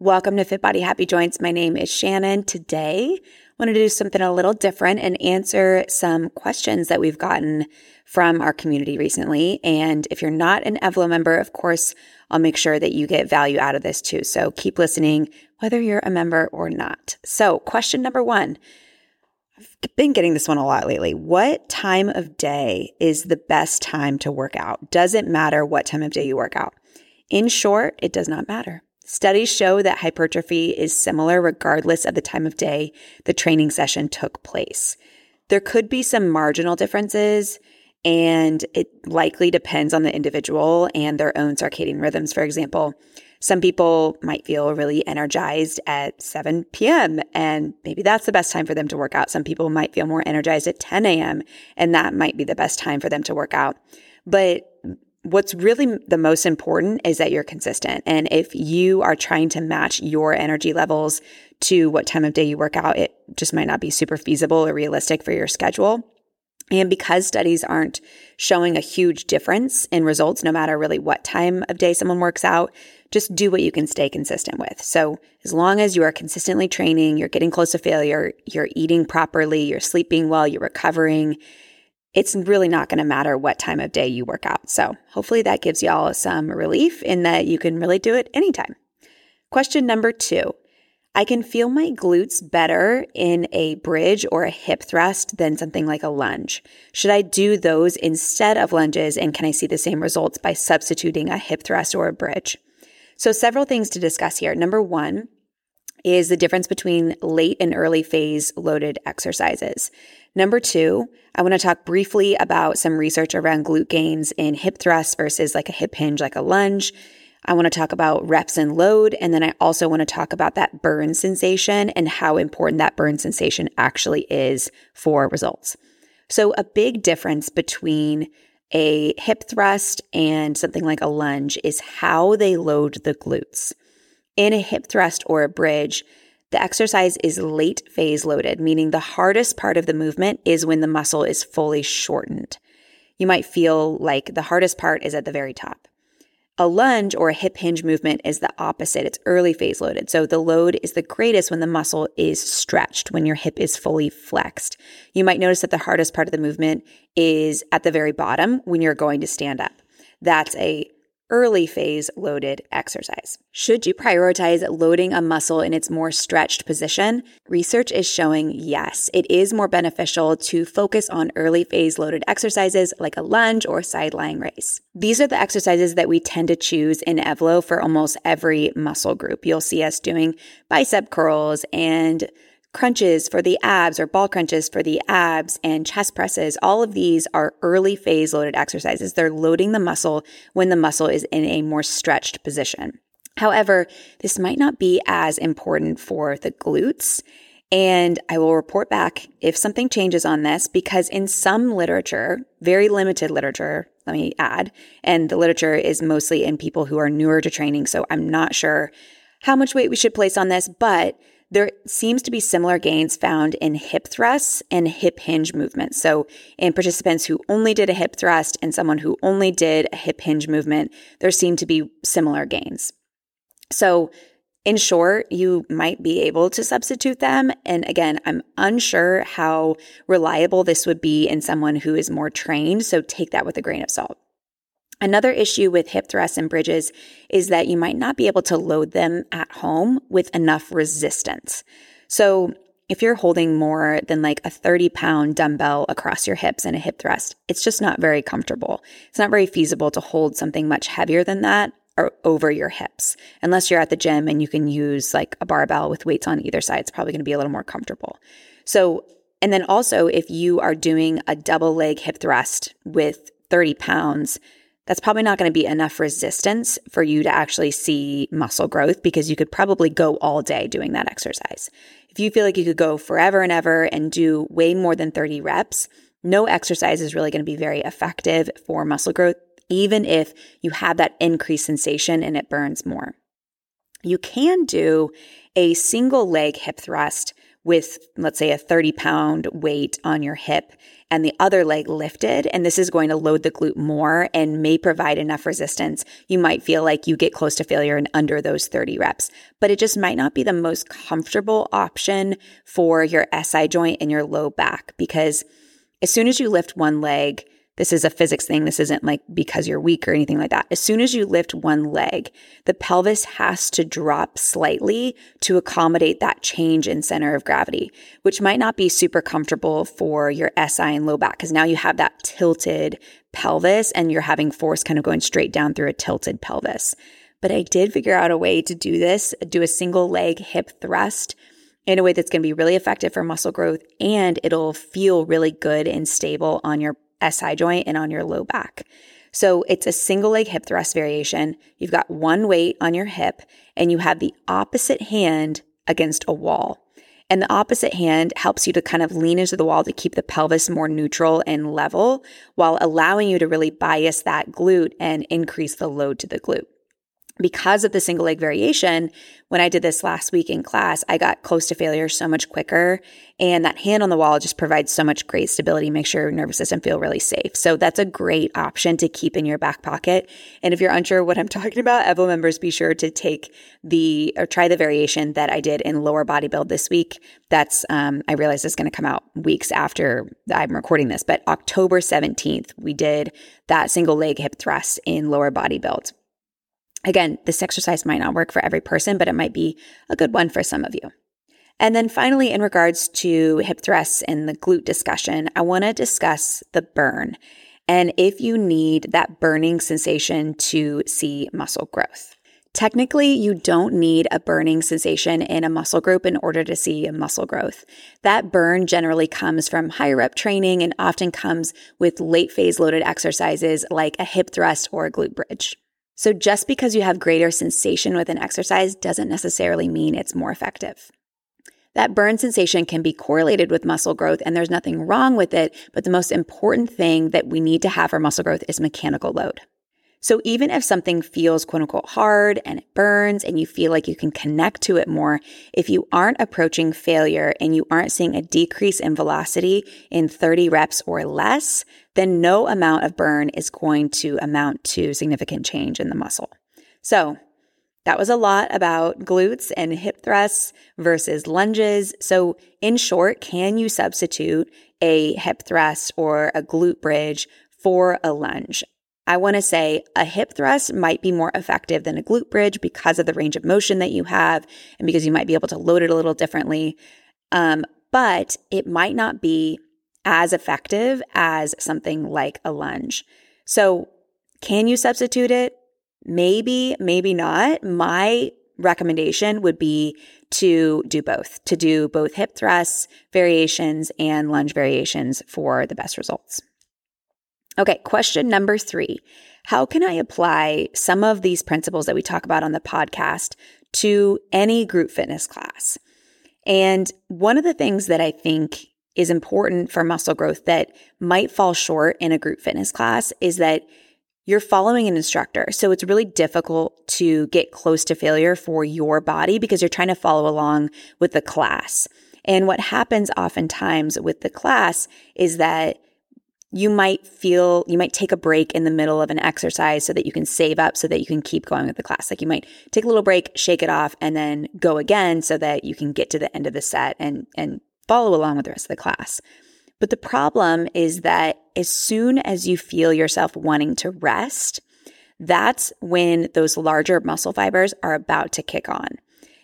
Welcome to Fit Body Happy Joints. My name is Shannon. Today, I wanted to do something a little different and answer some questions that we've gotten from our community recently. And if you're not an Evlo member, of course, I'll make sure that you get value out of this too. So keep listening, whether you're a member or not. So, question number one I've been getting this one a lot lately. What time of day is the best time to work out? Does it matter what time of day you work out? In short, it does not matter. Studies show that hypertrophy is similar regardless of the time of day the training session took place. There could be some marginal differences, and it likely depends on the individual and their own circadian rhythms. For example, some people might feel really energized at 7 p.m., and maybe that's the best time for them to work out. Some people might feel more energized at 10 a.m., and that might be the best time for them to work out. But what's really the most important is that you're consistent. And if you are trying to match your energy levels to what time of day you work out, it just might not be super feasible or realistic for your schedule. And because studies aren't showing a huge difference in results, no matter really what time of day someone works out, just do what you can stay consistent with. So as long as you are consistently training, you're getting close to failure, you're eating properly, you're sleeping well, you're recovering, it's really not going to matter what time of day you work out. So hopefully that gives y'all some relief in that you can really do it anytime. Question number two. I can feel my glutes better in a bridge or a hip thrust than something like a lunge. Should I do those instead of lunges? And can I see the same results by substituting a hip thrust or a bridge? So several things to discuss here. Number one, is the difference between late and early phase loaded exercises. Number two, I want to talk briefly about some research around glute gains in hip thrusts versus like a hip hinge, like a lunge. I want to talk about reps and load. And then I also want to talk about that burn sensation and how important that burn sensation actually is for results. So, a big difference between a hip thrust and something like a lunge is how they load the glutes. In a hip thrust or a bridge, the exercise is late phase loaded, meaning the hardest part of the movement is when the muscle is fully shortened. You might feel like the hardest part is at the very top. A lunge or a hip hinge movement is the opposite. It's early phase loaded. So the load is the greatest when the muscle is stretched, when your hip is fully flexed. You might notice that the hardest part of the movement is at the very bottom when you're going to stand up. That's a early phase loaded exercise. Should you prioritize loading a muscle in its more stretched position? Research is showing yes, it is more beneficial to focus on early phase loaded exercises like a lunge or side lying raise. These are the exercises that we tend to choose in Evlo for almost every muscle group. You'll see us doing bicep curls and crunches for the abs or ball crunches for the abs and chest presses. All of these are early phase loaded exercises. They're loading the muscle when the muscle is in a more stretched position. However, this might not be as important for the glutes. And I will report back if something changes on this because in some literature, very limited literature, let me add, and the literature is mostly in people who are newer to training. So I'm not sure how much weight we should place on this, but there seems to be similar gains found in hip thrusts and hip hinge movements. So, in participants who only did a hip thrust and someone who only did a hip hinge movement, there seem to be similar gains. So, in short, you might be able to substitute them. And again, I'm unsure how reliable this would be in someone who is more trained. So take that with a grain of salt. Another issue with hip thrusts and bridges is that you might not be able to load them at home with enough resistance. So if you're holding more than like a 30 pound dumbbell across your hips in a hip thrust, it's just not very comfortable. It's not very feasible to hold something much heavier than that or over your hips. Unless you're at the gym and you can use like a barbell with weights on either side, it's probably going to be a little more comfortable. So, and then also if you are doing a double leg hip thrust with 30 pounds, that's probably not going to be enough resistance for you to actually see muscle growth because you could probably go all day doing that exercise. If you feel like you could go forever and ever and do way more than 30 reps, no exercise is really going to be very effective for muscle growth, even if you have that increased sensation and it burns more. You can do a single leg hip thrust with, let's say, a 30 pound weight on your hip and the other leg lifted. And this is going to load the glute more and may provide enough resistance. You might feel like you get close to failure and under those 30 reps, but it just might not be the most comfortable option for your SI joint and your low back because as soon as you lift one leg, this is a physics thing. This isn't like because you're weak or anything like that. As soon as you lift one leg, the pelvis has to drop slightly to accommodate that change in center of gravity, which might not be super comfortable for your SI and low back because now you have that tilted pelvis and you're having force kind of going straight down through a tilted pelvis. But I did figure out a way to do this, do a single leg hip thrust in a way that's going to be really effective for muscle growth and it'll feel really good and stable on your SI joint and on your low back. So it's a single leg hip thrust variation. You've got one weight on your hip and you have the opposite hand against a wall. And the opposite hand helps you to kind of lean into the wall to keep the pelvis more neutral and level while allowing you to really bias that glute and increase the load to the glute because of the single leg variation, when I did this last week in class, I got close to failure so much quicker. And that hand on the wall just provides so much great stability, make sure your nervous system feel really safe. So that's a great option to keep in your back pocket. And if you're unsure what I'm talking about, Evlo members, be sure to take the or try the variation that I did in lower body build this week. That's um, I realize it's going to come out weeks after I'm recording this, but October 17th, we did that single leg hip thrust in lower body build. Again, this exercise might not work for every person, but it might be a good one for some of you. And then finally, in regards to hip thrusts and the glute discussion, I want to discuss the burn and if you need that burning sensation to see muscle growth. Technically, you don't need a burning sensation in a muscle group in order to see muscle growth. That burn generally comes from higher rep training and often comes with late phase loaded exercises like a hip thrust or a glute bridge. So just because you have greater sensation with an exercise doesn't necessarily mean it's more effective. That burn sensation can be correlated with muscle growth and there's nothing wrong with it, but the most important thing that we need to have for muscle growth is mechanical load. So even if something feels quote unquote hard and it burns and you feel like you can connect to it more, if you aren't approaching failure and you aren't seeing a decrease in velocity in 30 reps or less, then no amount of burn is going to amount to significant change in the muscle. So that was a lot about glutes and hip thrusts versus lunges. So in short, can you substitute a hip thrust or a glute bridge for a lunge? I want to say a hip thrust might be more effective than a glute bridge because of the range of motion that you have and because you might be able to load it a little differently. Um, but it might not be as effective as something like a lunge. So, can you substitute it? Maybe, maybe not. My recommendation would be to do both, to do both hip thrusts variations and lunge variations for the best results. Okay, question number three How can I apply some of these principles that we talk about on the podcast to any group fitness class? And one of the things that I think is important for muscle growth that might fall short in a group fitness class is that you're following an instructor. So it's really difficult to get close to failure for your body because you're trying to follow along with the class. And what happens oftentimes with the class is that you might feel, you might take a break in the middle of an exercise so that you can save up so that you can keep going with the class. Like you might take a little break, shake it off, and then go again so that you can get to the end of the set and, and follow along with the rest of the class. But the problem is that as soon as you feel yourself wanting to rest, that's when those larger muscle fibers are about to kick on.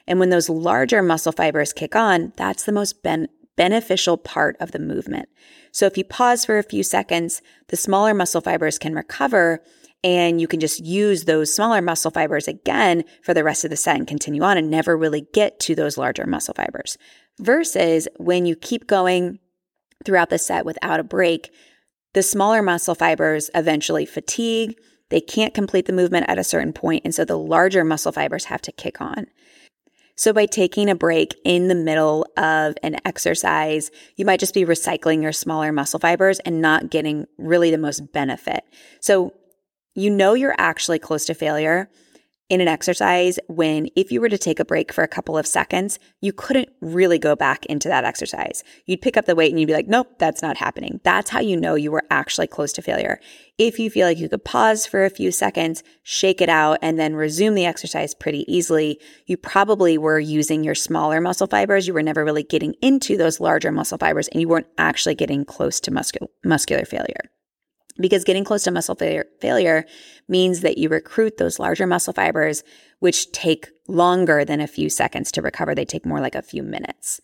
And when those larger muscle fibers kick on, that's the most ben- beneficial part of the movement. So if you pause for a few seconds, the smaller muscle fibers can recover and you can just use those smaller muscle fibers again for the rest of the set and continue on and never really get to those larger muscle fibers. Versus when you keep going throughout the set without a break, the smaller muscle fibers eventually fatigue. They can't complete the movement at a certain point, and so the larger muscle fibers have to kick on. So by taking a break in the middle of an exercise, you might just be recycling your smaller muscle fibers and not getting really the most benefit. So you know you're actually close to failure in an exercise when if you were to take a break for a couple of seconds, you couldn't really go back into that exercise. You'd pick up the weight and you'd be like, nope, that's not happening. That's how you know you were actually close to failure. If you feel like you could pause for a few seconds, shake it out, and then resume the exercise pretty easily, you probably were using your smaller muscle fibers. You were never really getting into those larger muscle fibers and you weren't actually getting close to muscul- muscular failure because getting close to muscle failure, means that you recruit those larger muscle fibers, which take longer than a few seconds to recover. They take more like a few minutes.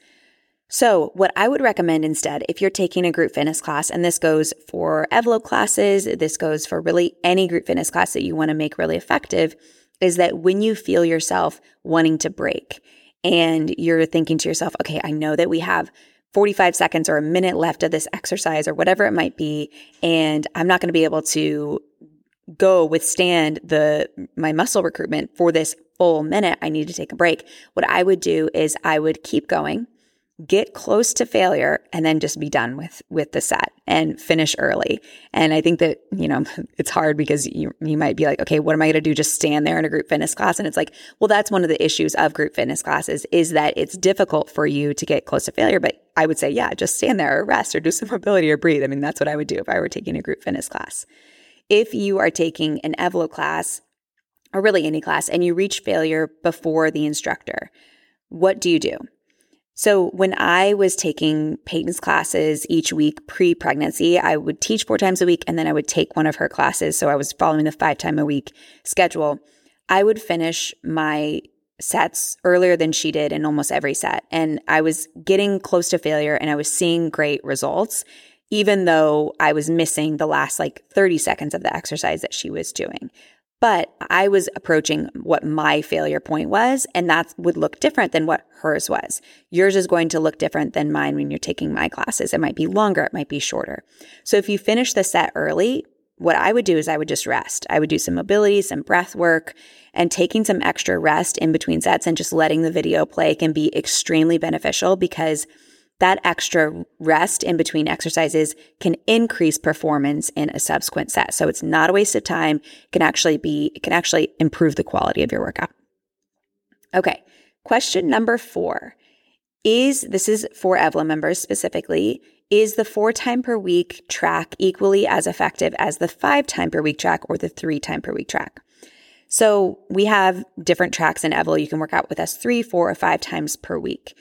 So, what I would recommend instead, if you're taking a group fitness class, and this goes for Evlo classes, this goes for really any group fitness class that you want to make really effective, is that when you feel yourself wanting to break and you're thinking to yourself, okay, I know that we have 45 seconds or a minute left of this exercise or whatever it might be. And I'm not going to be able to go withstand the my muscle recruitment for this full minute. I need to take a break. What I would do is I would keep going get close to failure and then just be done with with the set and finish early. And i think that you know it's hard because you you might be like okay what am i going to do? Just stand there in a group fitness class? And it's like well that's one of the issues of group fitness classes is that it's difficult for you to get close to failure. But i would say yeah just stand there or rest or do some mobility or breathe. I mean that's what i would do if i were taking a group fitness class. If you are taking an evlo class or really any class and you reach failure before the instructor what do you do so when I was taking Peyton's classes each week pre pregnancy, I would teach four times a week and then I would take one of her classes. So I was following the five time a week schedule. I would finish my sets earlier than she did in almost every set. And I was getting close to failure and I was seeing great results, even though I was missing the last like 30 seconds of the exercise that she was doing. But I was approaching what my failure point was, and that would look different than what hers was. Yours is going to look different than mine when you're taking my classes. It might be longer, it might be shorter. So if you finish the set early, what I would do is I would just rest. I would do some mobility, some breath work, and taking some extra rest in between sets and just letting the video play can be extremely beneficial because that extra rest in between exercises can increase performance in a subsequent set. So it's not a waste of time. It can actually be, it can actually improve the quality of your workout. Okay. Question number four is this is for Evlo members specifically. Is the four time per week track equally as effective as the five time per week track or the three time per week track? So we have different tracks in Evlo. You can work out with us three, four, or five times per week.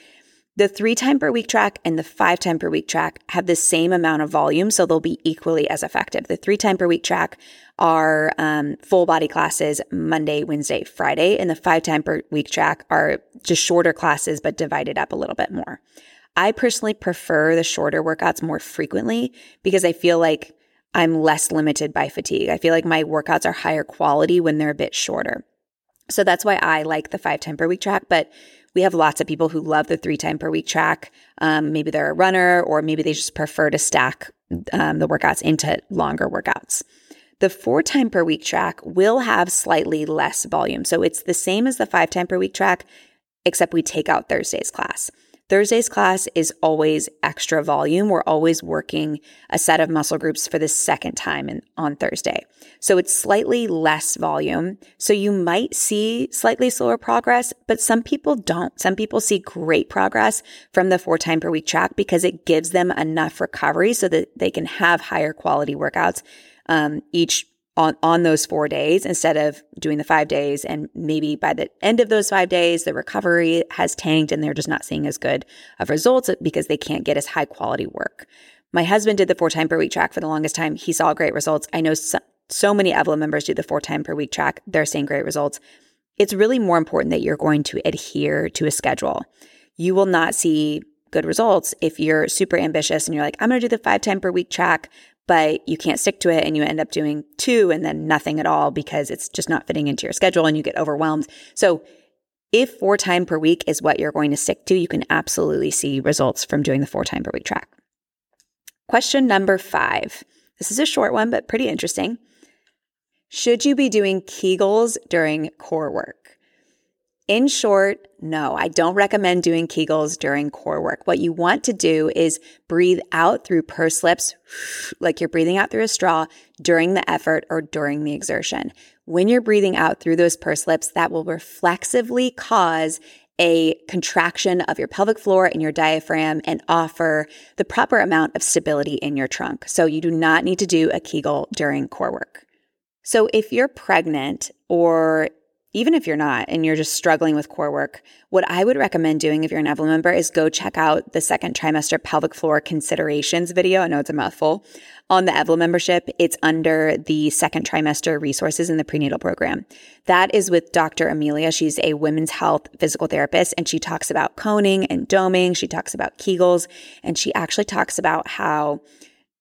The three time per week track and the five time per week track have the same amount of volume, so they'll be equally as effective. The three time per week track are um, full body classes Monday, Wednesday, Friday, and the five time per week track are just shorter classes but divided up a little bit more. I personally prefer the shorter workouts more frequently because I feel like I'm less limited by fatigue. I feel like my workouts are higher quality when they're a bit shorter. So that's why I like the five time per week track. But we have lots of people who love the three time per week track. Um, maybe they're a runner, or maybe they just prefer to stack um, the workouts into longer workouts. The four time per week track will have slightly less volume. So it's the same as the five time per week track, except we take out Thursday's class. Thursday's class is always extra volume. We're always working a set of muscle groups for the second time in, on Thursday. So it's slightly less volume. So you might see slightly slower progress, but some people don't. Some people see great progress from the four time per week track because it gives them enough recovery so that they can have higher quality workouts um, each on, on those four days instead of doing the five days. And maybe by the end of those five days, the recovery has tanked and they're just not seeing as good of results because they can't get as high quality work. My husband did the four time per week track for the longest time. He saw great results. I know so, so many Evlo members do the four time per week track. They're seeing great results. It's really more important that you're going to adhere to a schedule. You will not see good results if you're super ambitious and you're like, I'm going to do the five time per week track, but you can't stick to it and you end up doing two and then nothing at all because it's just not fitting into your schedule and you get overwhelmed. So if four time per week is what you're going to stick to, you can absolutely see results from doing the four time per week track. Question number five. This is a short one, but pretty interesting. Should you be doing Kegels during core work? In short, no, I don't recommend doing Kegels during core work. What you want to do is breathe out through pursed lips, like you're breathing out through a straw during the effort or during the exertion. When you're breathing out through those pursed lips, that will reflexively cause a contraction of your pelvic floor and your diaphragm and offer the proper amount of stability in your trunk. So you do not need to do a Kegel during core work. So if you're pregnant or even if you're not and you're just struggling with core work, what I would recommend doing if you're an Evlo member is go check out the second trimester pelvic floor considerations video. I know it's a mouthful on the Evlo membership. It's under the second trimester resources in the prenatal program. That is with Dr. Amelia. She's a women's health physical therapist and she talks about coning and doming. She talks about Kegels and she actually talks about how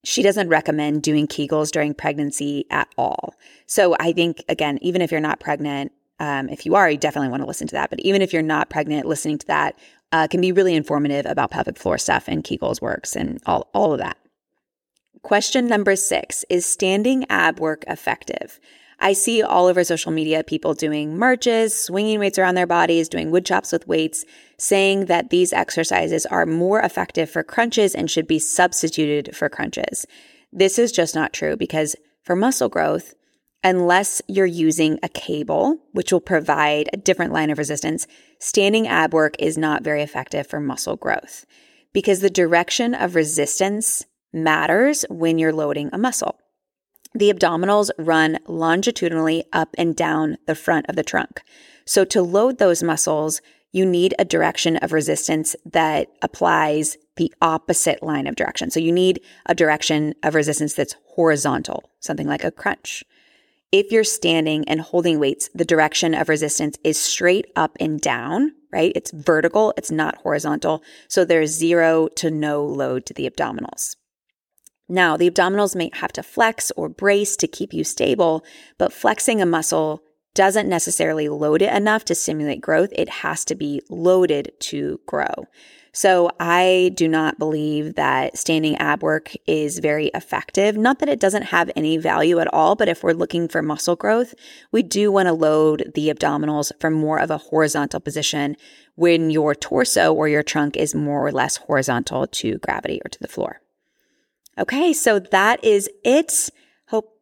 she doesn't recommend doing Kegels during pregnancy at all. So I think, again, even if you're not pregnant, um, if you are, you definitely want to listen to that. But even if you're not pregnant, listening to that uh, can be really informative about pelvic floor stuff and Kegels works and all, all of that. Question number six Is standing ab work effective? I see all over social media people doing marches, swinging weights around their bodies, doing wood chops with weights, saying that these exercises are more effective for crunches and should be substituted for crunches. This is just not true because for muscle growth, unless you're using a cable, which will provide a different line of resistance, standing ab work is not very effective for muscle growth because the direction of resistance matters when you're loading a muscle. The abdominals run longitudinally up and down the front of the trunk. So to load those muscles, you need a direction of resistance that applies the opposite line of direction. So you need a direction of resistance that's horizontal, something like a crunch. If you're standing and holding weights, the direction of resistance is straight up and down, right? It's vertical, it's not horizontal. So there's zero to no load to the abdominals. Now, the abdominals may have to flex or brace to keep you stable, but flexing a muscle doesn't necessarily load it enough to stimulate growth. It has to be loaded to grow. So I do not believe that standing ab work is very effective. Not that it doesn't have any value at all, but if we're looking for muscle growth, we do want to load the abdominals from more of a horizontal position when your torso or your trunk is more or less horizontal to gravity or to the floor. Okay, so that is it.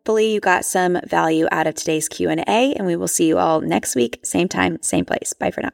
Hopefully you got some value out of today's Q&A and we will see you all next week, same time, same place. Bye for now.